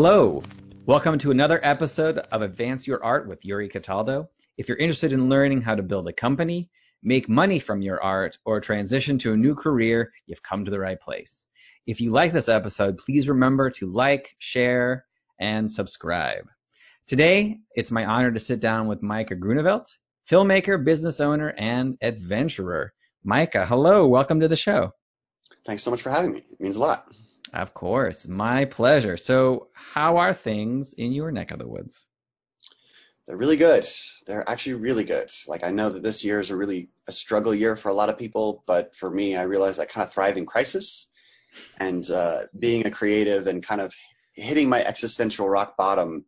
Hello. Welcome to another episode of Advance Your Art with Yuri Cataldo. If you're interested in learning how to build a company, make money from your art, or transition to a new career, you've come to the right place. If you like this episode, please remember to like, share, and subscribe. Today, it's my honor to sit down with Micah Groeneveld, filmmaker, business owner, and adventurer. Micah, hello. Welcome to the show. Thanks so much for having me. It means a lot. Of course, my pleasure. So, how are things in your neck of the woods? They're really good. They're actually really good. Like I know that this year is a really a struggle year for a lot of people, but for me, I realize I kind of thrive in crisis, and uh, being a creative and kind of hitting my existential rock bottom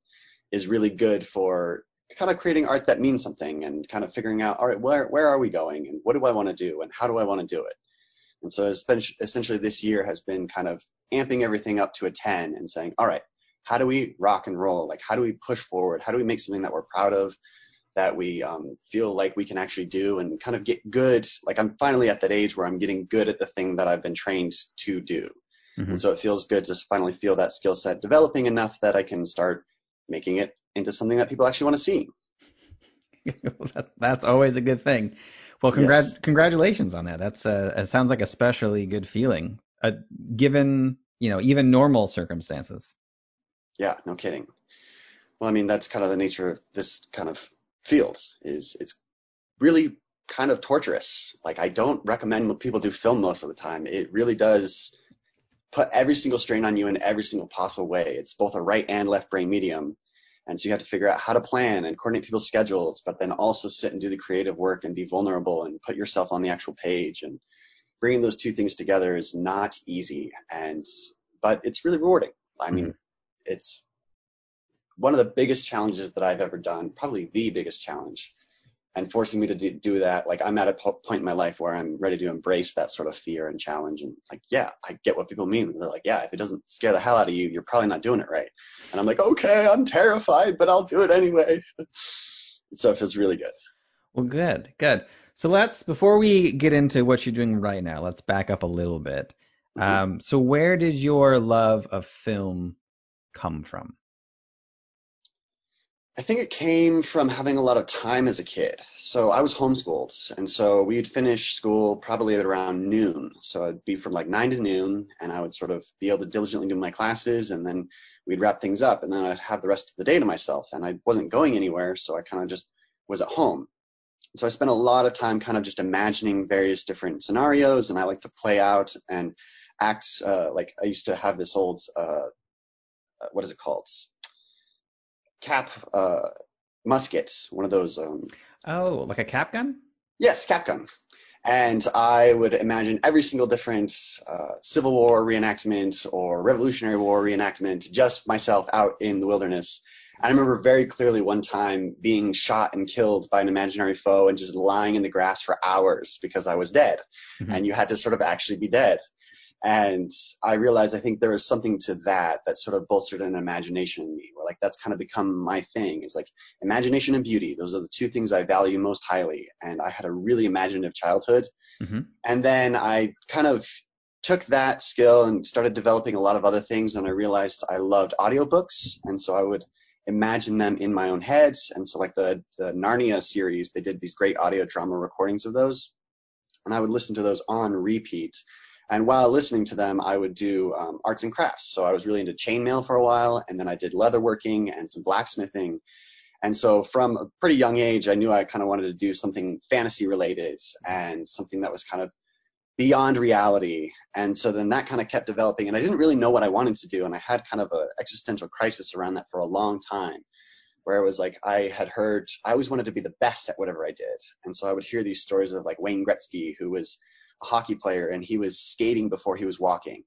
is really good for kind of creating art that means something and kind of figuring out, all right, where where are we going and what do I want to do and how do I want to do it. And so essentially this year has been kind of amping everything up to a 10 and saying, all right, how do we rock and roll? Like, how do we push forward? How do we make something that we're proud of, that we um, feel like we can actually do and kind of get good? Like, I'm finally at that age where I'm getting good at the thing that I've been trained to do. Mm-hmm. And so it feels good to finally feel that skill set developing enough that I can start making it into something that people actually want to see. That's always a good thing. Well, congrat- yes. congratulations on that. That's a, it sounds like a especially good feeling, uh, given you know even normal circumstances. Yeah, no kidding. Well, I mean that's kind of the nature of this kind of field. Is it's really kind of torturous. Like I don't recommend people do film most of the time. It really does put every single strain on you in every single possible way. It's both a right and left brain medium. And so you have to figure out how to plan and coordinate people's schedules, but then also sit and do the creative work and be vulnerable and put yourself on the actual page. And bringing those two things together is not easy. And, but it's really rewarding. I mean, mm-hmm. it's one of the biggest challenges that I've ever done, probably the biggest challenge and forcing me to do, do that. Like I'm at a point in my life where I'm ready to embrace that sort of fear and challenge. And like, yeah, I get what people mean. They're like, yeah, if it doesn't scare the hell out of you, you're probably not doing it right. And I'm like, okay, I'm terrified, but I'll do it anyway. so it feels really good. Well, good, good. So let's, before we get into what you're doing right now, let's back up a little bit. Mm-hmm. Um, so where did your love of film come from? I think it came from having a lot of time as a kid. So I was homeschooled, and so we'd finish school probably at around noon. So I'd be from like nine to noon, and I would sort of be able to diligently do my classes, and then we'd wrap things up, and then I'd have the rest of the day to myself. And I wasn't going anywhere, so I kind of just was at home. So I spent a lot of time kind of just imagining various different scenarios, and I like to play out and act. Uh, like I used to have this old, uh, uh what is it called? Cap uh, musket, one of those. Um, oh, like a cap gun? Yes, cap gun. And I would imagine every single different uh, Civil War reenactment or Revolutionary War reenactment, just myself out in the wilderness. And I remember very clearly one time being shot and killed by an imaginary foe and just lying in the grass for hours because I was dead. Mm-hmm. And you had to sort of actually be dead. And I realized I think there was something to that that sort of bolstered an imagination in me, where like that's kind of become my thing. Is like imagination and beauty. Those are the two things I value most highly. And I had a really imaginative childhood. Mm-hmm. And then I kind of took that skill and started developing a lot of other things. And I realized I loved audiobooks. And so I would imagine them in my own head. And so like the, the Narnia series, they did these great audio drama recordings of those. And I would listen to those on repeat and while listening to them, I would do um, arts and crafts. So I was really into chainmail for a while, and then I did leatherworking and some blacksmithing. And so from a pretty young age, I knew I kind of wanted to do something fantasy related and something that was kind of beyond reality. And so then that kind of kept developing, and I didn't really know what I wanted to do, and I had kind of an existential crisis around that for a long time. where it was like I had heard I always wanted to be the best at whatever I did. And so I would hear these stories of like Wayne Gretzky, who was hockey player and he was skating before he was walking.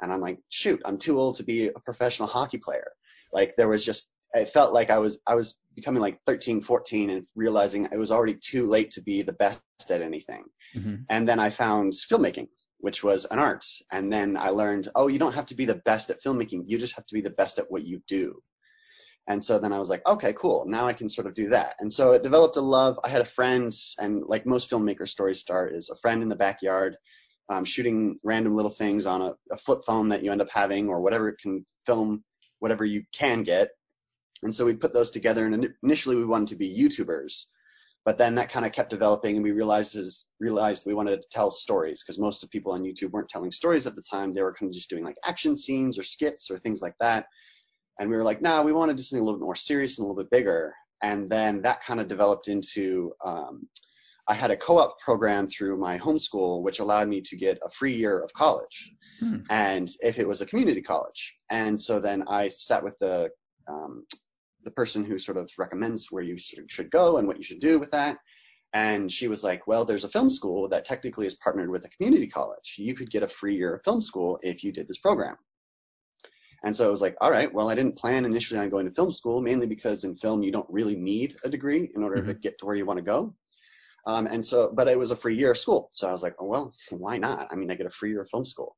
And I'm like, shoot, I'm too old to be a professional hockey player. Like there was just it felt like I was I was becoming like 13, 14 and realizing it was already too late to be the best at anything. Mm-hmm. And then I found filmmaking, which was an art. And then I learned, oh, you don't have to be the best at filmmaking. You just have to be the best at what you do. And so then I was like, okay, cool. Now I can sort of do that. And so it developed a love. I had a friend, and like most filmmaker stories start, is a friend in the backyard um, shooting random little things on a, a flip phone that you end up having or whatever it can film whatever you can get. And so we put those together. And initially we wanted to be YouTubers. But then that kind of kept developing, and we realized realized we wanted to tell stories because most of people on YouTube weren't telling stories at the time. They were kind of just doing like action scenes or skits or things like that. And we were like, nah, we want to do something a little bit more serious and a little bit bigger. And then that kind of developed into um, I had a co-op program through my homeschool, which allowed me to get a free year of college. Hmm. And if it was a community college, and so then I sat with the um, the person who sort of recommends where you should go and what you should do with that. And she was like, well, there's a film school that technically is partnered with a community college. You could get a free year of film school if you did this program. And so I was like, all right, well, I didn't plan initially on going to film school, mainly because in film you don't really need a degree in order mm-hmm. to get to where you want to go. Um, and so, but it was a free year of school. So I was like, oh, well, why not? I mean, I get a free year of film school.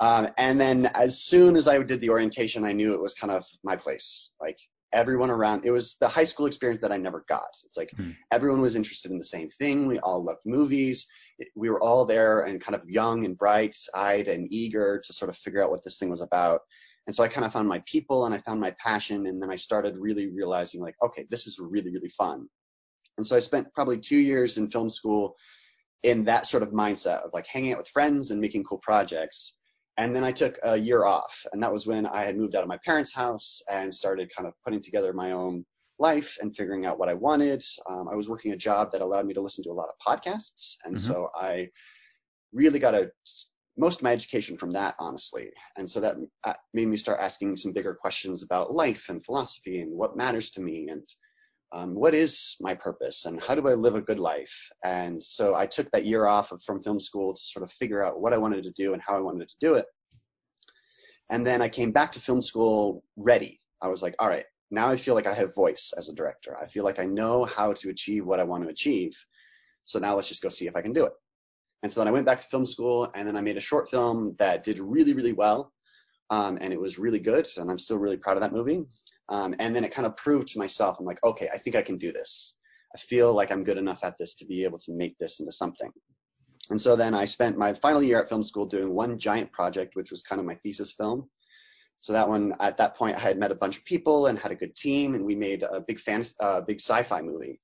Um, and then as soon as I did the orientation, I knew it was kind of my place. Like everyone around, it was the high school experience that I never got. It's like mm. everyone was interested in the same thing. We all loved movies. We were all there and kind of young and bright eyed and eager to sort of figure out what this thing was about. And so I kind of found my people and I found my passion. And then I started really realizing like, okay, this is really, really fun. And so I spent probably two years in film school in that sort of mindset of like hanging out with friends and making cool projects. And then I took a year off. And that was when I had moved out of my parents' house and started kind of putting together my own life and figuring out what I wanted. Um, I was working a job that allowed me to listen to a lot of podcasts. And mm-hmm. so I really got a most of my education from that, honestly. And so that uh, made me start asking some bigger questions about life and philosophy and what matters to me and um, what is my purpose and how do I live a good life? And so I took that year off of, from film school to sort of figure out what I wanted to do and how I wanted to do it. And then I came back to film school ready. I was like, all right, now I feel like I have voice as a director. I feel like I know how to achieve what I want to achieve. So now let's just go see if I can do it. And so then I went back to film school and then I made a short film that did really, really well. Um, and it was really good. And I'm still really proud of that movie. Um, and then it kind of proved to myself, I'm like, okay, I think I can do this. I feel like I'm good enough at this to be able to make this into something. And so then I spent my final year at film school doing one giant project, which was kind of my thesis film. So that one, at that point, I had met a bunch of people and had a good team, and we made a big fan, uh, big sci-fi movie.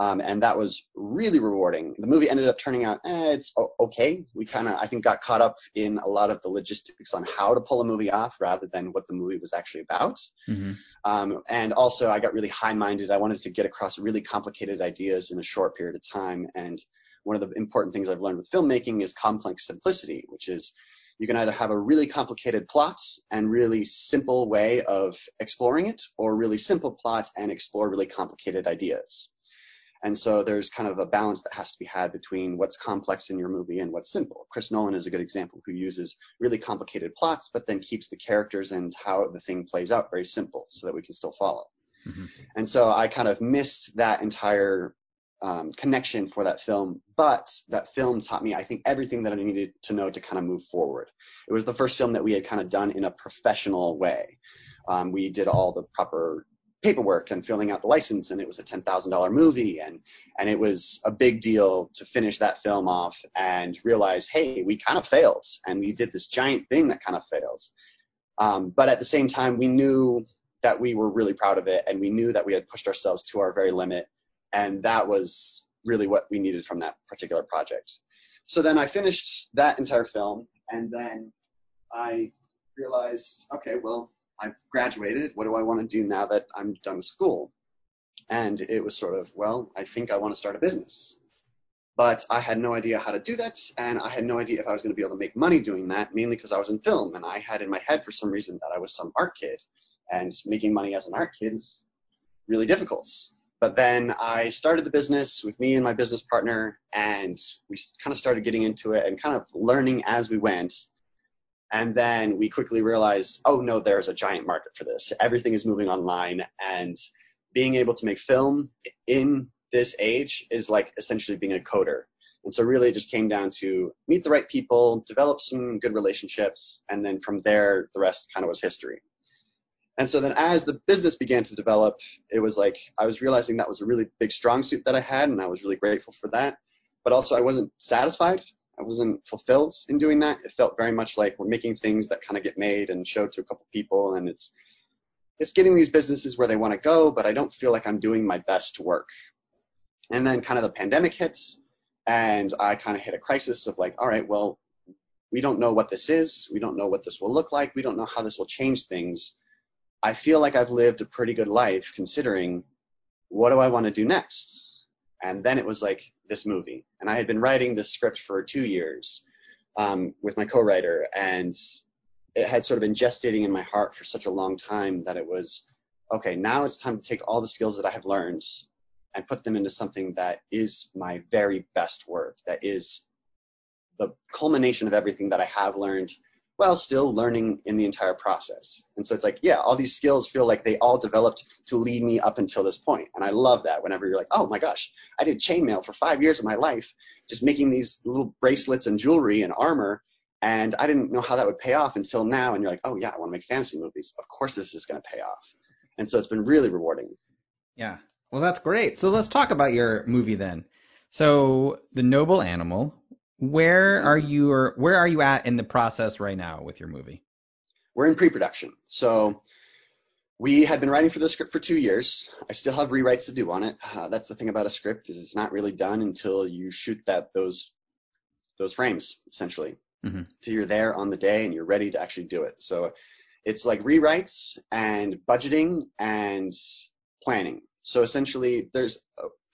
Um, and that was really rewarding. The movie ended up turning out, eh, it's okay. We kind of, I think, got caught up in a lot of the logistics on how to pull a movie off rather than what the movie was actually about. Mm-hmm. Um, and also, I got really high-minded. I wanted to get across really complicated ideas in a short period of time. And one of the important things I've learned with filmmaking is complex simplicity, which is you can either have a really complicated plot and really simple way of exploring it, or really simple plot and explore really complicated ideas. And so there's kind of a balance that has to be had between what's complex in your movie and what's simple. Chris Nolan is a good example who uses really complicated plots, but then keeps the characters and how the thing plays out very simple so that we can still follow. Mm-hmm. And so I kind of missed that entire um, connection for that film, but that film taught me, I think, everything that I needed to know to kind of move forward. It was the first film that we had kind of done in a professional way. Um, we did all the proper paperwork and filling out the license and it was a $10,000 movie and and it was a big deal to finish that film off and realize hey we kind of failed and we did this giant thing that kind of failed. Um, but at the same time we knew that we were really proud of it and we knew that we had pushed ourselves to our very limit and that was really what we needed from that particular project. So then I finished that entire film and then I realized okay well I've graduated. What do I want to do now that I'm done with school? And it was sort of, well, I think I want to start a business. But I had no idea how to do that, and I had no idea if I was going to be able to make money doing that, mainly because I was in film, and I had in my head for some reason that I was some art kid, and making money as an art kid is really difficult. But then I started the business with me and my business partner, and we kind of started getting into it and kind of learning as we went. And then we quickly realized, oh no, there's a giant market for this. Everything is moving online, and being able to make film in this age is like essentially being a coder. And so really it just came down to meet the right people, develop some good relationships, and then from there, the rest kind of was history. And so then as the business began to develop, it was like I was realizing that was a really big strong suit that I had, and I was really grateful for that. But also I wasn't satisfied. I wasn't fulfilled in doing that. It felt very much like we're making things that kind of get made and showed to a couple people, and it's it's getting these businesses where they want to go, but I don't feel like I'm doing my best work. And then kind of the pandemic hits, and I kind of hit a crisis of like, all right, well, we don't know what this is. We don't know what this will look like. We don't know how this will change things. I feel like I've lived a pretty good life considering what do I want to do next? And then it was like this movie. And I had been writing this script for two years um, with my co writer, and it had sort of been gestating in my heart for such a long time that it was okay, now it's time to take all the skills that I have learned and put them into something that is my very best work, that is the culmination of everything that I have learned while still learning in the entire process. And so it's like, yeah, all these skills feel like they all developed to lead me up until this point. And I love that whenever you're like, oh my gosh, I did chainmail for five years of my life, just making these little bracelets and jewelry and armor. And I didn't know how that would pay off until now. And you're like, oh yeah, I want to make fantasy movies. Of course this is going to pay off. And so it's been really rewarding. Yeah. Well, that's great. So let's talk about your movie then. So the noble animal, where are you or where are you at in the process right now with your movie? We're in pre-production. So we had been writing for the script for two years. I still have rewrites to do on it. Uh, that's the thing about a script is it's not really done until you shoot that those those frames essentially. Mm-hmm. So you're there on the day and you're ready to actually do it. So it's like rewrites and budgeting and planning. So essentially, there's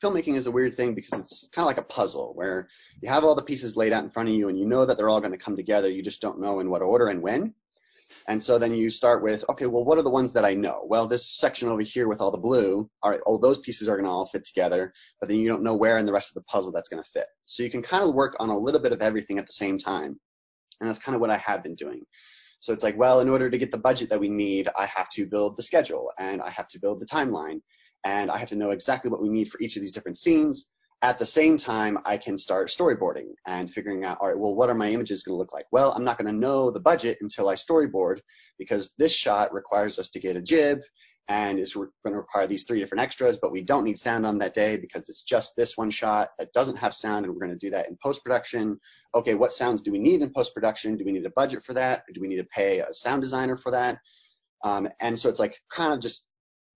filmmaking is a weird thing because it's kind of like a puzzle where you have all the pieces laid out in front of you and you know that they're all going to come together. You just don't know in what order and when. And so then you start with, okay, well, what are the ones that I know? Well, this section over here with all the blue, all right, oh, those pieces are going to all fit together, but then you don't know where in the rest of the puzzle that's going to fit. So you can kind of work on a little bit of everything at the same time. And that's kind of what I have been doing. So it's like, well, in order to get the budget that we need, I have to build the schedule and I have to build the timeline and I have to know exactly what we need for each of these different scenes. At the same time, I can start storyboarding and figuring out, all right, well, what are my images going to look like? Well, I'm not going to know the budget until I storyboard because this shot requires us to get a jib and is going to require these three different extras, but we don't need sound on that day because it's just this one shot that doesn't have sound, and we're going to do that in post production. Okay, what sounds do we need in post production? Do we need a budget for that? Do we need to pay a sound designer for that? Um, and so it's like kind of just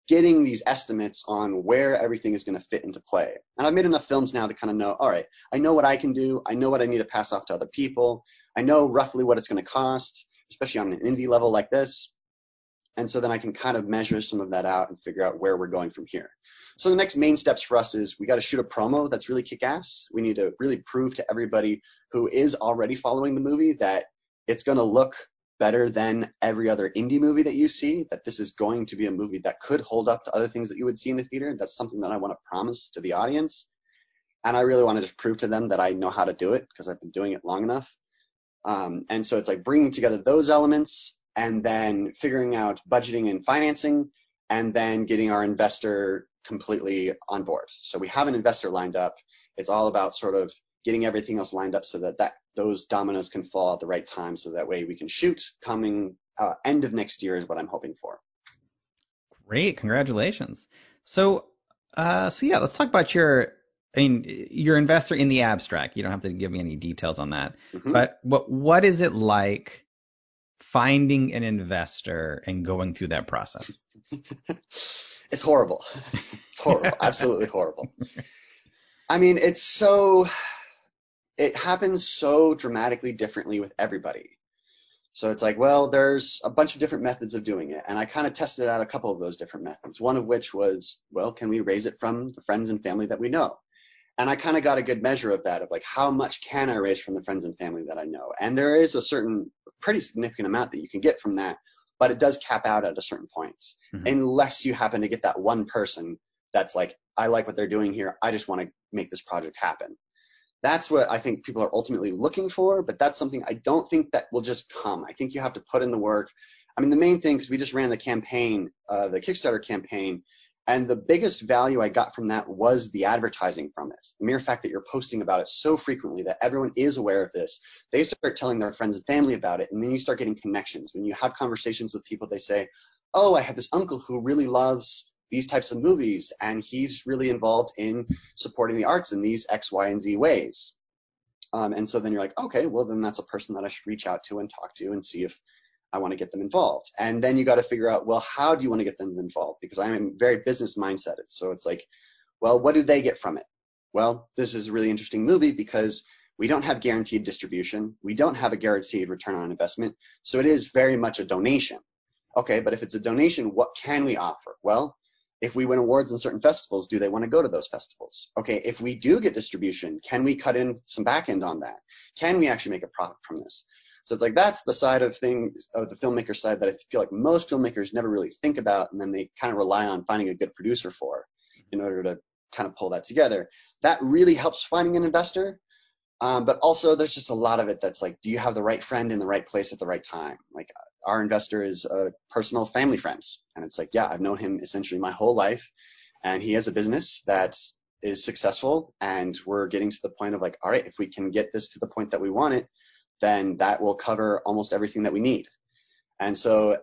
getting these estimates on where everything is going to fit into play. And I've made enough films now to kind of know, all right, I know what I can do. I know what I need to pass off to other people. I know roughly what it's going to cost, especially on an indie level like this. And so then I can kind of measure some of that out and figure out where we're going from here. So the next main steps for us is we got to shoot a promo that's really kick ass. We need to really prove to everybody who is already following the movie that it's going to look better than every other indie movie that you see, that this is going to be a movie that could hold up to other things that you would see in the theater. That's something that I want to promise to the audience. And I really want to just prove to them that I know how to do it because I've been doing it long enough. Um, and so it's like bringing together those elements and then figuring out budgeting and financing and then getting our investor completely on board. So we have an investor lined up. It's all about sort of getting everything else lined up so that, that those dominoes can fall at the right time so that way we can shoot coming uh, end of next year is what I'm hoping for. Great, congratulations. So, uh, so yeah, let's talk about your, I mean, your investor in the abstract. You don't have to give me any details on that, mm-hmm. but what what is it like finding an investor and going through that process? it's horrible. It's horrible. Absolutely horrible. I mean, it's so it happens so dramatically differently with everybody. So it's like, well, there's a bunch of different methods of doing it. And I kind of tested out a couple of those different methods. One of which was, well, can we raise it from the friends and family that we know? And I kind of got a good measure of that, of like, how much can I raise from the friends and family that I know? And there is a certain, pretty significant amount that you can get from that but it does cap out at a certain point, Mhm. unless you happen to get that one person that's like, I like what they're doing here. I just want to make this project happen. That's what I think people are ultimately looking for, but that's something I don't think that will just come. I think you have to put in the work. I mean, the main thing, because we just ran the campaign, uh, the Kickstarter campaign, and the biggest value I got from that was the advertising from it. The mere fact that you're posting about it so frequently that everyone is aware of this. They start telling their friends and family about it, and then you start getting connections. When you have conversations with people, they say, Oh, I have this uncle who really loves these types of movies, and he's really involved in supporting the arts in these X, Y, and Z ways. Um, and so then you're like, okay, well, then that's a person that I should reach out to and talk to and see if I want to get them involved. And then you got to figure out, well, how do you want to get them involved? Because I'm very business mindseted. So it's like, well, what do they get from it? Well, this is a really interesting movie because we don't have guaranteed distribution. We don't have a guaranteed return on investment. So it is very much a donation. Okay, but if it's a donation, what can we offer? Well, if we win awards in certain festivals, do they want to go to those festivals? Okay, if we do get distribution, can we cut in some back end on that? Can we actually make a profit from this? So it's like that's the side of things of the filmmaker side that I feel like most filmmakers never really think about, and then they kind of rely on finding a good producer for in order to kind of pull that together. That really helps finding an investor. Um, but also, there's just a lot of it that's like, do you have the right friend in the right place at the right time? Like, our investor is a personal family friend. And it's like, yeah, I've known him essentially my whole life. And he has a business that is successful. And we're getting to the point of like, all right, if we can get this to the point that we want it, then that will cover almost everything that we need. And so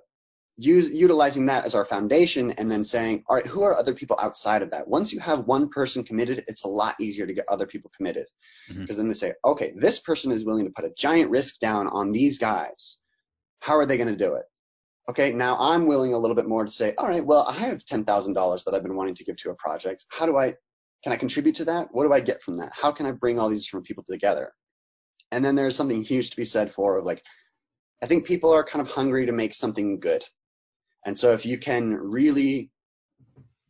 use, utilizing that as our foundation and then saying, all right, who are other people outside of that? Once you have one person committed, it's a lot easier to get other people committed. Mhm. Because then they say, okay, this person is willing to put a giant risk down on these guys. How are they going to do it? Okay, now I'm willing a little bit more to say, all right, well, I have $10,000 that I've been wanting to give to a project. How do I, can I contribute to that? What do I get from that? How can I bring all these different people together? And then there's something huge to be said for like, I think people are kind of hungry to make something good. And so if you can really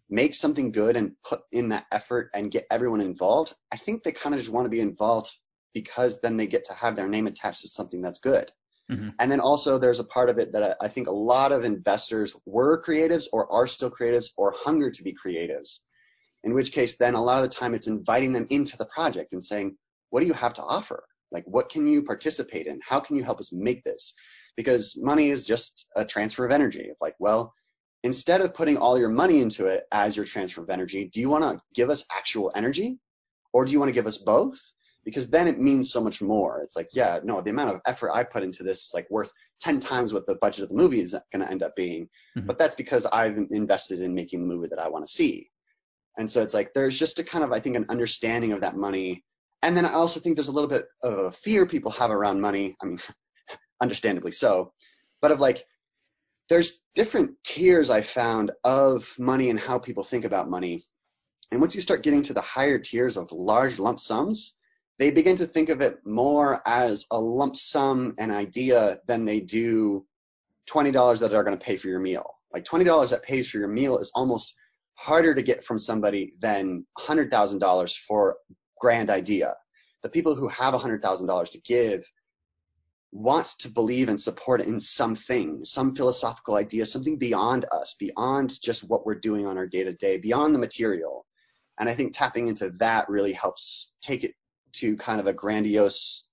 make something good and put in that effort and get everyone involved, I think they kind of just want to be involved because then they get to have their name attached to something that's good. Mhm. And then also there's a part of it that I I think a lot of investors were creatives or are still creatives or hunger to be creatives. In which case then a lot of the time it's inviting them into the project and saying, what do you have to offer? Like what can you participate in? How can you help us make this? Because money is just a transfer of energy. It's like, well, instead of putting all your money into it as your transfer of energy, do you want to give us actual energy or do you want to give us both? Because then it means so much more. It's like, yeah, no, the amount of effort I put into this is like worth 10 times what the budget of the movie is going to end up being. Mhm. But that's because I've invested in making the movie that I want to see. And so it's like, there's just a kind of, I think, an understanding of that money. And then I also think there's a little bit of a fear people have around money. I mean, understandably so, but of like, there's different tiers I found of money and how people think about money. And once you start getting to the higher tiers of large lump sums, they begin to think of it more as a lump sum, an idea, than they do $20 that are going to pay for your meal. Like $20 that pays for your meal is almost harder to get from somebody than $100,000 for grand idea. The people who have $100,000 to give want to believe and support in something, some philosophical idea, something beyond us, beyond just what we're doing on our day to day, beyond the material. And I think tapping into that really helps take it to kind of a grandiose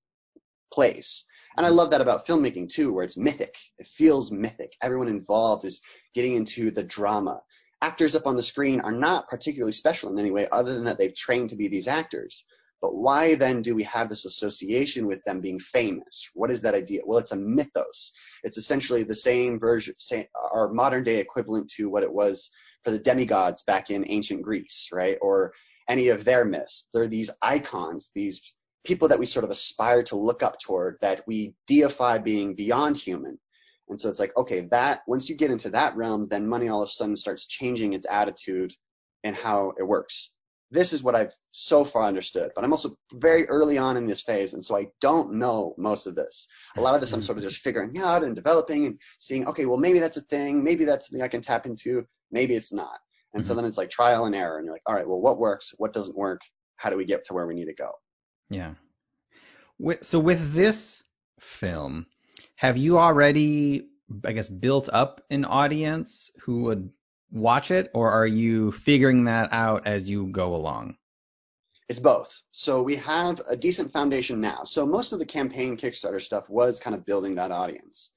place. And I mm-hmm. love that about filmmaking too, where it's mythic. It feels mythic. Everyone involved is getting into the drama. Actors up on the screen are not particularly special in any way other than that they've trained to be these actors. But why then do we have this association with them being famous? What is that idea? Well, it's a mythos. It's essentially the same version, same, our modern day equivalent to what it was for the demigods back in ancient Greece, right? Or any of their myths. They're these icons, these people that we sort of aspire to look up toward, that we deify being beyond human. And so it's like, okay, that once you get into that realm, then money all of a sudden starts changing its attitude and how it works. This is what I've so far understood, but I'm also very early on in this phase, and so I don't know most of this. A lot of this I'm sort of just figuring out and developing and seeing, okay, well, maybe that's a thing, maybe that's something I can tap into, maybe it's not. And so Mhm. then it's like trial and error, and you're like, all right, well, what works, what doesn't work, how do we get to where we need to go? Yeah. So with this film, have you already I guess, built up an audience who would watch it, or are you figuring that out as you go along? It's both. So we have a decent foundation now. So most of the campaign Kickstarter stuff was kind of building that audience.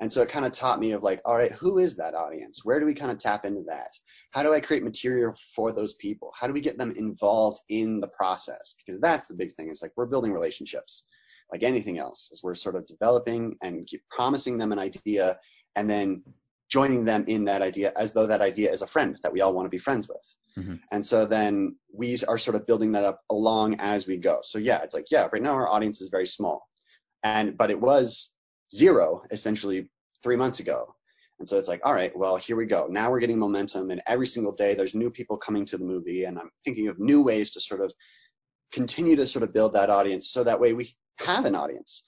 And so it kind of taught me of like, all right, who is that audience? Where do we kind of tap into that? How do I create material for those people? How do we get them involved in the process? Because that's the big thing is like we're building relationships like anything else as we're sort of developing and keep promising them an idea and then joining them in that idea as though that idea is a friend that we all want to be friends with. Mm-hmm. And so then we are sort of building that up along as we go. So yeah, it's like, yeah, right now our audience is very small. And, but it was zero essentially three months ago. And so it's like, all right, well, here we go. Now we're getting momentum and every single day there's new people coming to the movie and I'm thinking of new ways to sort of continue to sort of build that audience so that way we have an audience.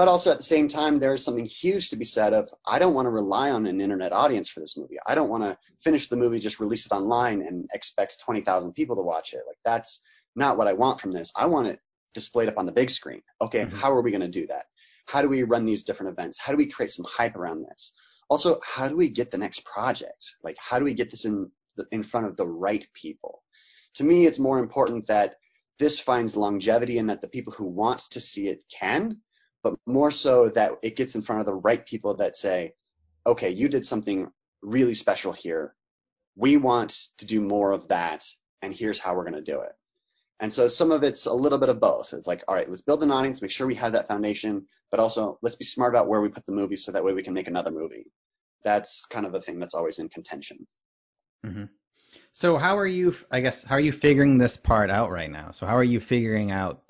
But also at the same time, there's something huge to be said of I don't want to rely on an internet audience for this movie. I don't want to finish the movie, just release it online and expect 20,000 people to watch it. Like that's not what I want from this. I want it displayed up on the big screen. Okay, mm-hmm. how are we going to do that? How do we run these different events? How do we create some hype around this? Also, how do we get the next project? Like, how do we get this in the, in front of the right people? To me, it's more important that this finds longevity and that the people who want to see it can, but more so that it gets in front of the right people that say, okay, you did something really special here. We want to do more of that, and here's how we're going to do it. And so some of it's a little bit of both. It's like, all right, let's build an audience, make sure we have that foundation, but also let's be smart about where we put the movie so that way we can make another movie. That's kind of a thing that's always in contention. Mm-hmm. So how are you? I guess how are you figuring this part out right now? So how are you figuring out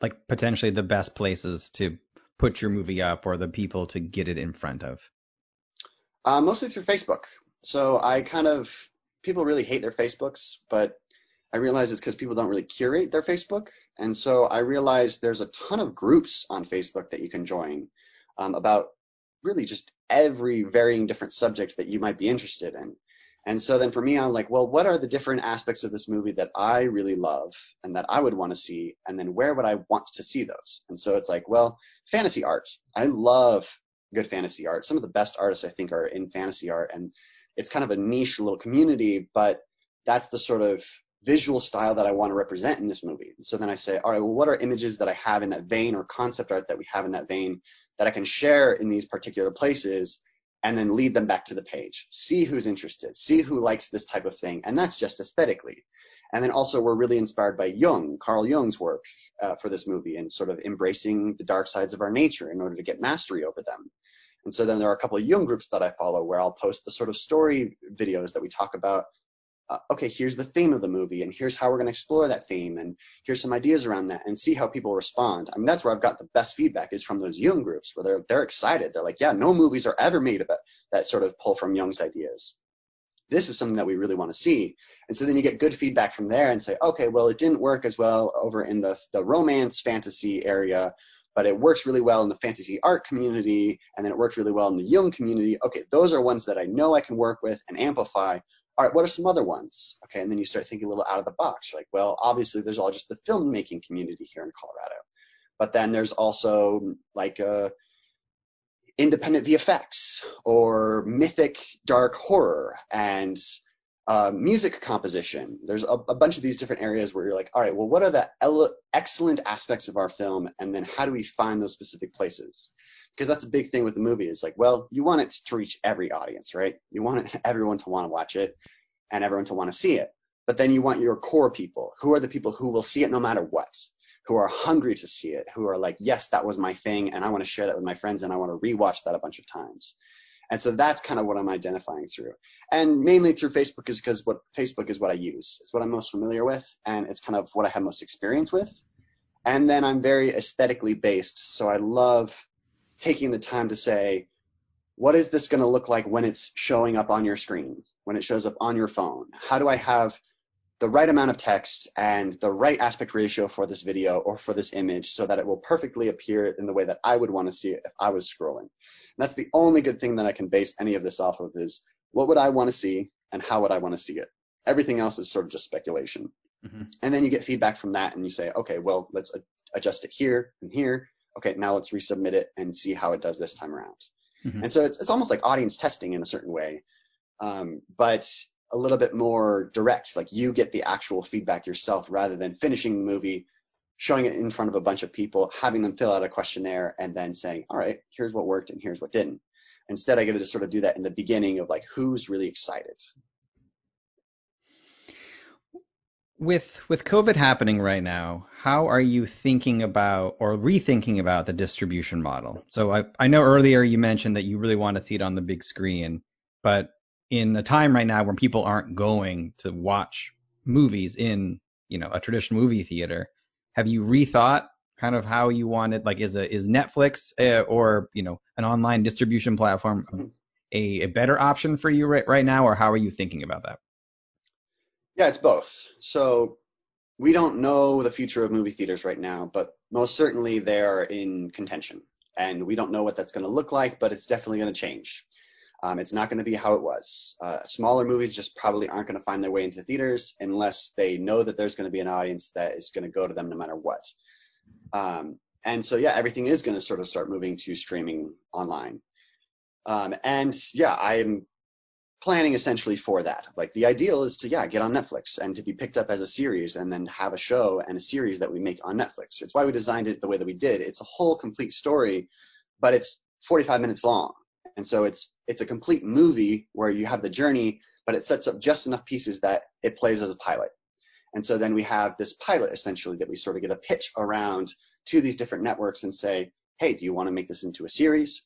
like potentially the best places to put your movie up or the people to get it in front of? Uh, mostly through Facebook. So I kind of people really hate their Facebooks, but I realize it's because people don't really curate their Facebook, and so I realized there's a ton of groups on Facebook that you can join um, about really just every varying different subject that you might be interested in. And so then for me, I'm like, well, what are the different aspects of this movie that I really love and that I would want to see? And then where would I want to see those? And so it's like, well, fantasy art. I love good fantasy art. Some of the best artists I think are in fantasy art and it's kind of a niche little community, but that's the sort of visual style that I want to represent in this movie. And so then I say, all right, well, what are images that I have in that vein or concept art that we have in that vein that I can share in these particular places and then lead them back to the page. See who's interested, see who likes this type of thing, and that's just aesthetically. And then also we're really inspired by Jung, Carl Jung's work uh, for this movie, and sort of embracing the dark sides of our nature in order to get mastery over them. And so then there are a couple of Jung groups that I follow where I'll post the sort of story videos that we talk about uh, okay, here's the theme of the movie, and here's how we're going to explore that theme, and here's some ideas around that, and see how people respond. I mean, that's where I've got the best feedback is from those Jung groups, where they're they're excited. They're like, yeah, no movies are ever made about that sort of pull from Jung's ideas. This is something that we really want to see, and so then you get good feedback from there, and say, okay, well, it didn't work as well over in the the romance fantasy area, but it works really well in the fantasy art community, and then it works really well in the Jung community. Okay, those are ones that I know I can work with and amplify all right, what are some other ones? Okay, and then you start thinking a little out of the box. You're like, well, obviously there's all just the filmmaking community here in Colorado, but then there's also like uh, independent VFX or mythic dark horror and uh, music composition. There's a, a, bunch of these different areas where you're like, all right, well, what are the ele- excellent aspects of our film, and then how do we find those specific places? because that's a big thing with the movie. is like, well, you want it to reach every audience, right? You want it, everyone to want to watch it and everyone to want to see it. But then you want your core people. Who are the people who will see it no matter what? Who are hungry to see it? Who are like, yes, that was my thing, and I want to share that with my friends, and I want to rewatch that a bunch of times. And so that's kind of what I'm identifying through. And mainly through Facebook is because what Facebook is what I use. It's what I'm most familiar with, and it's kind of what I have most experience with. And then I'm very aesthetically based, so I love taking the time to say, what is this going to look like when it's showing up on your screen, when it shows up on your phone? How do I have the right amount of text and the right aspect ratio for this video or for this image so that it will perfectly appear in the way that I would want to see it if I was scrolling. That's the only good thing that I can base any of this off of is what would I want to see and how would I want to see it? Everything else is sort of just speculation. Mm-hmm. And then you get feedback from that and you say, okay, well, let's adjust it here and here okay, now let's resubmit it and see how it does this time around. Mm-hmm. And so it's, it's almost like audience testing in a certain way, um, but a little bit more direct. Like you get the actual feedback yourself rather than finishing the movie, showing it in front of a bunch of people, having them fill out a questionnaire, and then saying, all right, here's what worked and here's what didn't. Instead, I get to sort of do that in the beginning of like, who's really excited? With with COVID happening right now, how are you thinking about or rethinking about the distribution model? So I, I know earlier you mentioned that you really want to see it on the big screen, but in a time right now when people aren't going to watch movies in, you know, a traditional movie theater, have you rethought kind of how you want it? Like, is a is Netflix uh, or you know an online distribution platform a, a better option for you right right now, or how are you thinking about that? Yeah, it's both. So we don't know the future of movie theaters right now, but most certainly they are in contention. And we don't know what that's going to look like, but it's definitely going to change. Um, it's not going to be how it was. Uh, smaller movies just probably aren't going to find their way into theaters unless they know that there's going to be an audience that is going to go to them no matter what. Um, and so, yeah, everything is going to sort of start moving to streaming online. Um, and yeah, I'm planning essentially for that. Like the ideal is to yeah get on Netflix and to be picked up as a series and then have a show and a series that we make on Netflix. It's why we designed it the way that we did. It's a whole complete story, but it's 45 minutes long. And so it's it's a complete movie where you have the journey, but it sets up just enough pieces that it plays as a pilot. And so then we have this pilot essentially that we sort of get a pitch around to these different networks and say, hey, do you want to make this into a series?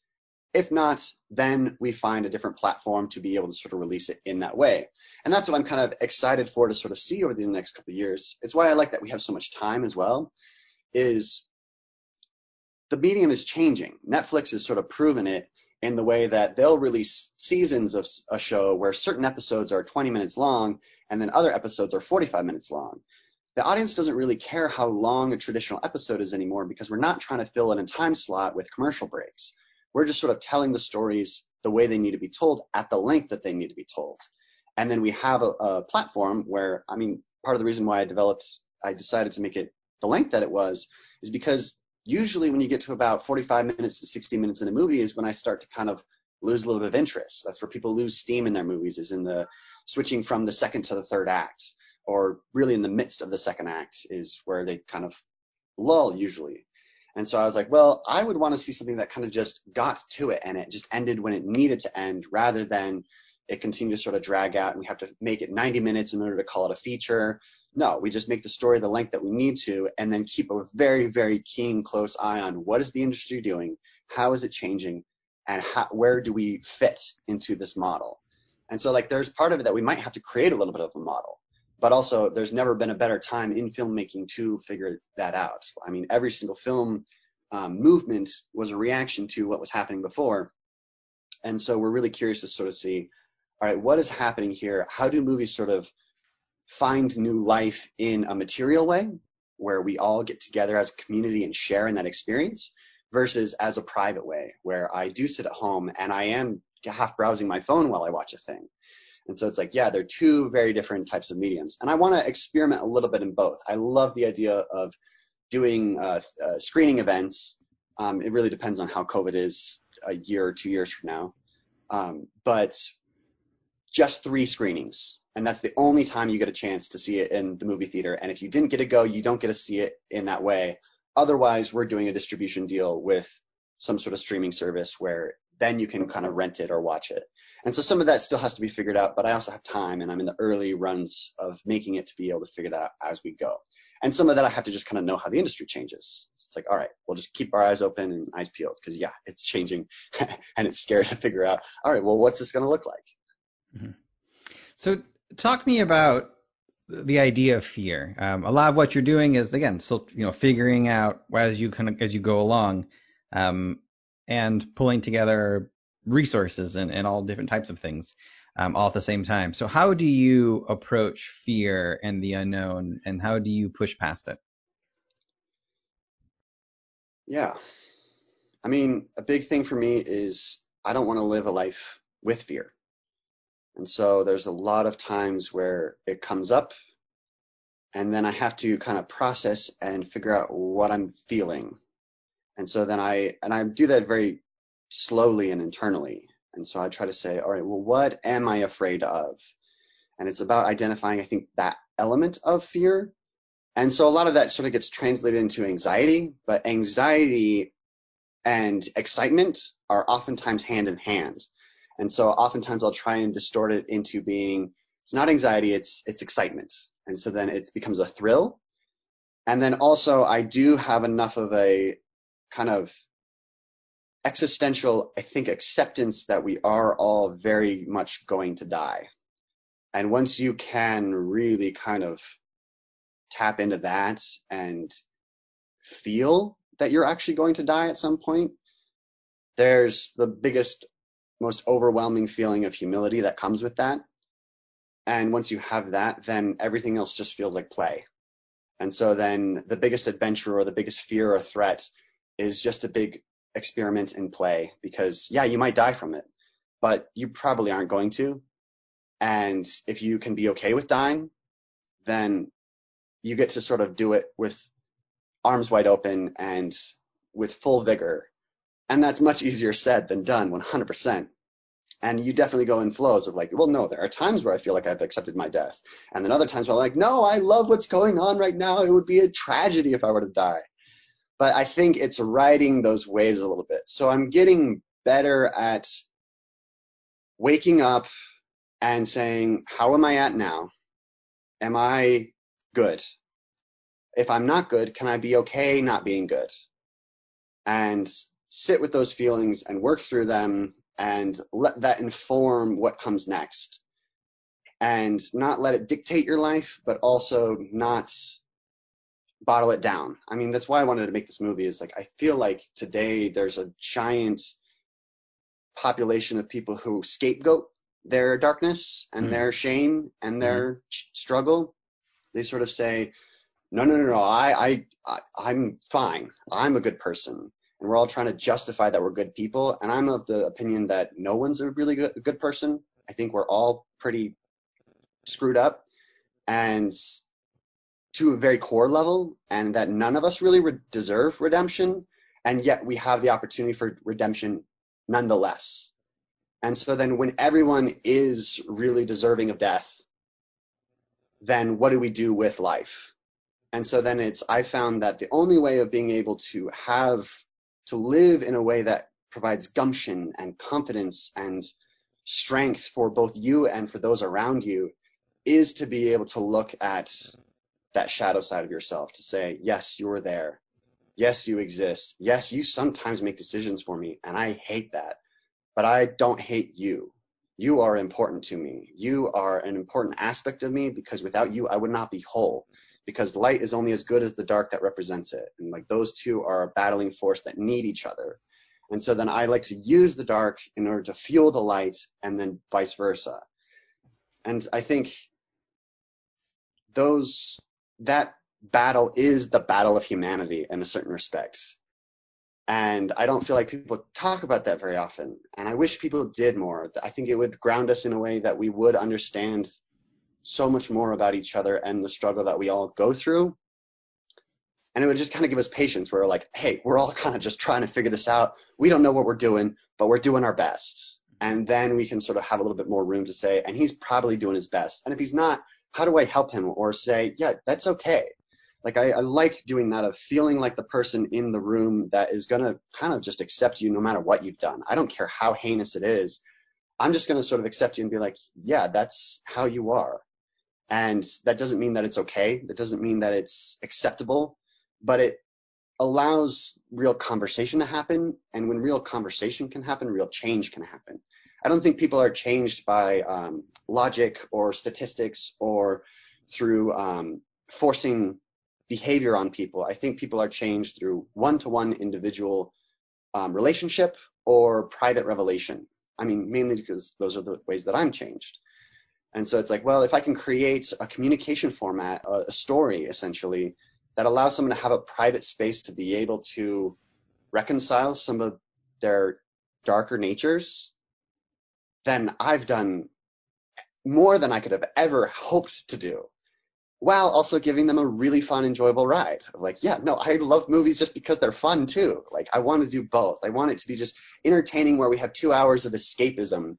If not, then we find a different platform to be able to sort of release it in that way. And that's what I'm kind of excited for to sort of see over the next couple of years. It's why I like that we have so much time as well, is the medium is changing. Netflix has sort of proven it in the way that they'll release seasons of a show where certain episodes are 20 minutes long and then other episodes are 45 minutes long. The audience doesn't really care how long a traditional episode is anymore because we're not trying to fill in a time slot with commercial breaks. We're just sort of telling the stories the way they need to be told at the length that they need to be told. And then we have a, a platform where, I mean, part of the reason why I developed, I decided to make it the length that it was is because usually when you get to about 45 minutes to 60 minutes in a movie is when I start to kind of lose a little bit of interest. That's where people lose steam in their movies is in the switching from the second to the third act or really in the midst of the second act is where they kind of lull usually. And so I was like, well, I would want to see something that kind of just got to it and it just ended when it needed to end rather than it continue to sort of drag out and we have to make it 90 minutes in order to call it a feature. No, we just make the story the length that we need to and then keep a very, very keen, close eye on what is the industry doing? How is it changing? And how, where do we fit into this model? And so like there's part of it that we might have to create a little bit of a model but also there's never been a better time in filmmaking to figure that out. I mean, every single film um, movement was a reaction to what was happening before. And so we're really curious to sort of see, all right, what is happening here? How do movies sort of find new life in a material way where we all get together as a community and share in that experience versus as a private way where I do sit at home and I am half browsing my phone while I watch a thing. And so it's like, yeah, they're two very different types of mediums. And I want to experiment a little bit in both. I love the idea of doing uh, uh, screening events. Um, it really depends on how COVID is a year or two years from now. Um, but just three screenings. And that's the only time you get a chance to see it in the movie theater. And if you didn't get to go, you don't get to see it in that way. Otherwise, we're doing a distribution deal with some sort of streaming service where then you can kind of rent it or watch it. And so some of that still has to be figured out, but I also have time and I'm in the early runs of making it to be able to figure that out as we go. And some of that I have to just kind of know how the industry changes. It's like, all right, we'll just keep our eyes open and eyes peeled because yeah, it's changing and it's scary to figure out, all right, well, what's this going to look like? Mm-hmm. So talk to me about the idea of fear. Um, a lot of what you're doing is again, still, you know, figuring out as you kind of, as you go along, um, and pulling together resources and, and all different types of things um, all at the same time. So how do you approach fear and the unknown and how do you push past it? Yeah. I mean, a big thing for me is I don't want to live a life with fear. And so there's a lot of times where it comes up and then I have to kind of process and figure out what I'm feeling. And so then I, and I do that very slowly and internally. And so I try to say, all right, well, what am I afraid of? And it's about identifying, I think, that element of fear. And so a lot of that sort of gets translated into anxiety, but anxiety and excitement are oftentimes hand in hand. And so oftentimes I'll try and distort it into being it's not anxiety, it's it's excitement. And so then it becomes a thrill. And then also I do have enough of a kind of existential, I think, acceptance that we are all very much going to die. And once you can really kind of tap into that and feel that you're actually going to die at some point, there's the biggest, most overwhelming feeling of humility that comes with that. And once you have that, then everything else just feels like play. And so then the biggest adventure or the biggest fear or threat is just a big experiment in play because yeah, you might die from it, but you probably aren't going to. And if you can be okay with dying, then you get to sort of do it with arms wide open and with full vigor. And that's much easier said than done 100%. And you definitely go in flows of like, well, no, there are times where I feel like I've accepted my death. And then other times where I'm like, no, I love what's going on right now. It would be a tragedy if I were to die. But I think it's riding those waves a little bit. So I'm getting better at waking up and saying, how am I at now? Am I good? if I'm not good, can I be okay not being good? And sit with those feelings and work through them and let that inform what comes next. And not let it dictate your life, but also not bottle it down. I mean, that's why I wanted to make this movie is like, I feel like today there's a giant population of people who scapegoat their darkness and mm. their shame and their mm. struggle. They sort of say, no, no, no, no, I, I, I, am fine. I'm a good person. And we're all trying to justify that we're good people. And I'm of the opinion that no one's a really good, good person. I think we're all pretty screwed up and to a very core level and that none of us really re- deserve redemption. And yet we have the opportunity for redemption nonetheless. And so then when everyone is really deserving of death, then what do we do with life? And so then it's, I found that the only way of being able to have, to live in a way that provides gumption and confidence and strength for both you and for those around you is to be able to look at that shadow side of yourself to say, yes, you are there. Yes, you exist. Yes, you sometimes make decisions for me and I hate that, but I don't hate you. You are important to me. You are an important aspect of me because without you, I would not be whole because light is only as good as the dark that represents it. And like those two are a battling force that need each other. And so then I like to use the dark in order to fuel the light and then vice versa. And I think those, that battle is the battle of humanity in a certain respects. And I don't feel like people talk about that very often. And I wish people did more. I think it would ground us in a way that we would understand so much more about each other and the struggle that we all go through. And it would just kind of give us patience where we're like, hey, we're all kind of just trying to figure this out. We don't know what we're doing, but we're doing our best. And then we can sort of have a little bit more room to say, and he's probably doing his best. And if he's not, how do I help him? Or say, yeah, that's okay. Like I, I like doing that of feeling like the person in the room that is going to kind of just accept you no matter what you've done. I don't care how heinous it is. I'm just going to sort of accept you and be like, yeah, that's how you are. And that doesn't mean that it's okay. That doesn't mean that it's acceptable, but it allows real conversation to happen. And when real conversation can happen, real change can happen. I don't think people are changed by um, logic or statistics or through um, forcing behavior on people. I think people are changed through one-to-one individual um, relationship or private revelation. I mean, mainly because those are the ways that I'm changed. And so it's like, well, if I can create a communication format, a, story essentially, that allows someone to have a private space to be able to reconcile some of their darker natures, then I've done more than I could have ever hoped to do. while also giving them a really fun, enjoyable ride. Like, yeah, no, I love movies just because they're fun too. Like, I want to do both. I want it to be just entertaining where we have two hours of escapism,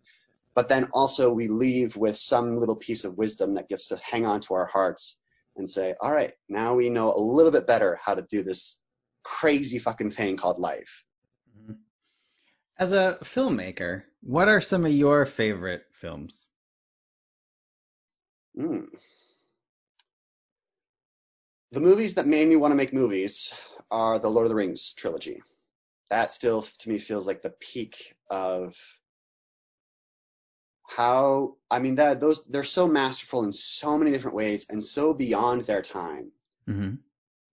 but then also we leave with some little piece of wisdom that gets to hang on to our hearts and say, all right, now we know a little bit better how to do this crazy fucking thing called life. Mm-hmm. As a filmmaker, what are some of your favorite films? Mm the movies that made me want to make movies are the Lord of the Rings trilogy. That still, to me, feels like the peak of how I mean that those they're so masterful in so many different ways and so beyond their time. Mm-hmm.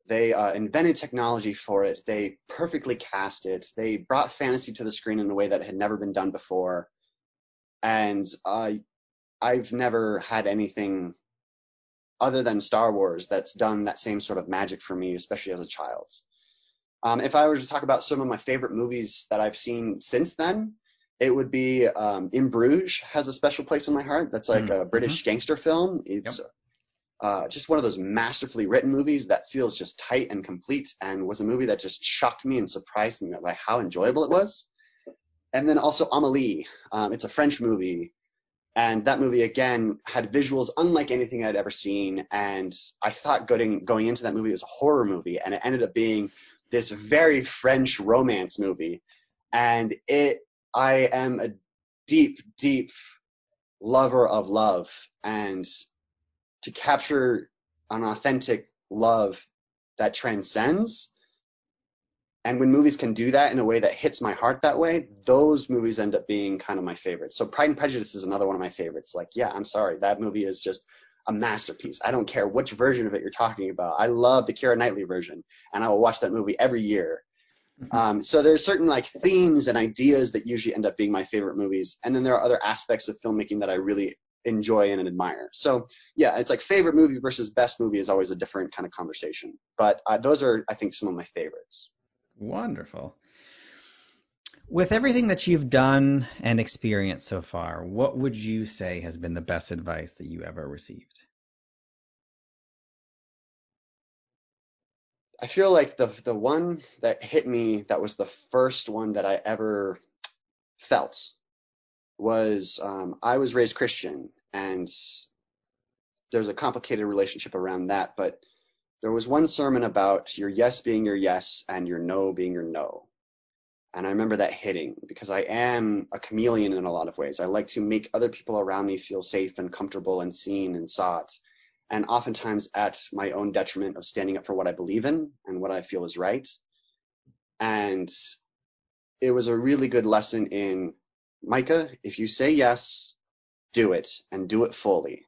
They uh, invented technology for it. They perfectly cast it. They brought fantasy to the screen in a way that had never been done before. And uh, I've never had anything other than Star Wars that's done that same sort of magic for me, especially as a child. Um, if I were to talk about some of my favorite movies that I've seen since then, it would be um, In Bruges has a special place in my heart. That's like mm-hmm. a British mm-hmm. gangster film. It's yep. uh, just one of those masterfully written movies that feels just tight and complete, and was a movie that just shocked me and surprised me by how enjoyable it was. And then also Amelie. Um, it's a French movie and that movie again had visuals unlike anything I'd ever seen. And I thought going going into that movie it was a horror movie, and it ended up being this very French romance movie. And it, I am a deep, deep lover of love, and to capture an authentic love that transcends and when movies can do that in a way that hits my heart that way, those movies end up being kind of my favorites. So Pride and Prejudice is another one of my favorites. Like, yeah, I'm sorry, that movie is just a masterpiece. I don't care which version of it you're talking about. I love the Keira Knightley version, and I will watch that movie every year. Mm-hmm. Um, so there's certain like themes and ideas that usually end up being my favorite movies, and then there are other aspects of filmmaking that I really enjoy and admire. So yeah, it's like favorite movie versus best movie is always a different kind of conversation. But uh, those are, I think, some of my favorites. Wonderful. With everything that you've done and experienced so far, what would you say has been the best advice that you ever received? I feel like the the one that hit me that was the first one that I ever felt was um, I was raised Christian and there's a complicated relationship around that, but there was one sermon about your yes being your yes and your no being your no. And I remember that hitting because I am a chameleon in a lot of ways. I like to make other people around me feel safe and comfortable and seen and sought. And oftentimes at my own detriment of standing up for what I believe in and what I feel is right. And it was a really good lesson in Micah, if you say yes, do it and do it fully.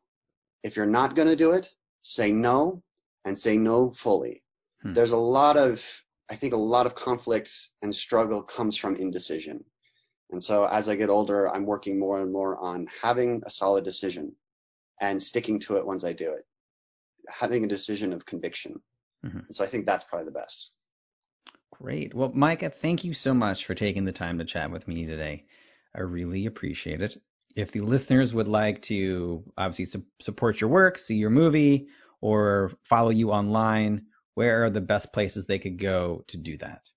If you're not going to do it, say no and say no fully. Hmm. There's a lot of, I think a lot of conflict and struggle comes from indecision. And so as I get older, I'm working more and more on having a solid decision and sticking to it once I do it, having a decision of conviction. Mm-hmm. So I think that's probably the best. Great. Well, Micah, thank you so much for taking the time to chat with me today. I really appreciate it. If the listeners would like to obviously su- support your work, see your movie, or follow you online, where are the best places they could go to do that?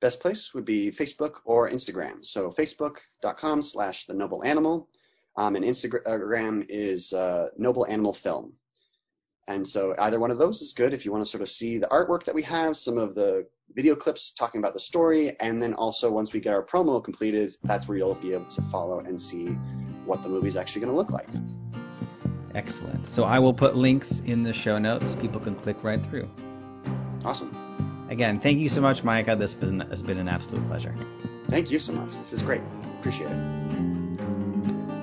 Best place would be Facebook or Instagram. So facebook.com slash the noble animal. Um, and Instagram is uh, noble animal film. And so either one of those is good if you want to sort of see the artwork that we have, some of the video clips talking about the story, and then also once we get our promo completed, that's where you'll be able to follow and see what the movie is actually going to look like. Excellent. So I will put links in the show notes. People can click right through. Awesome. Again, thank you so much, Micah. This has been, has been an absolute pleasure. Thank you so much. This is great. Appreciate it.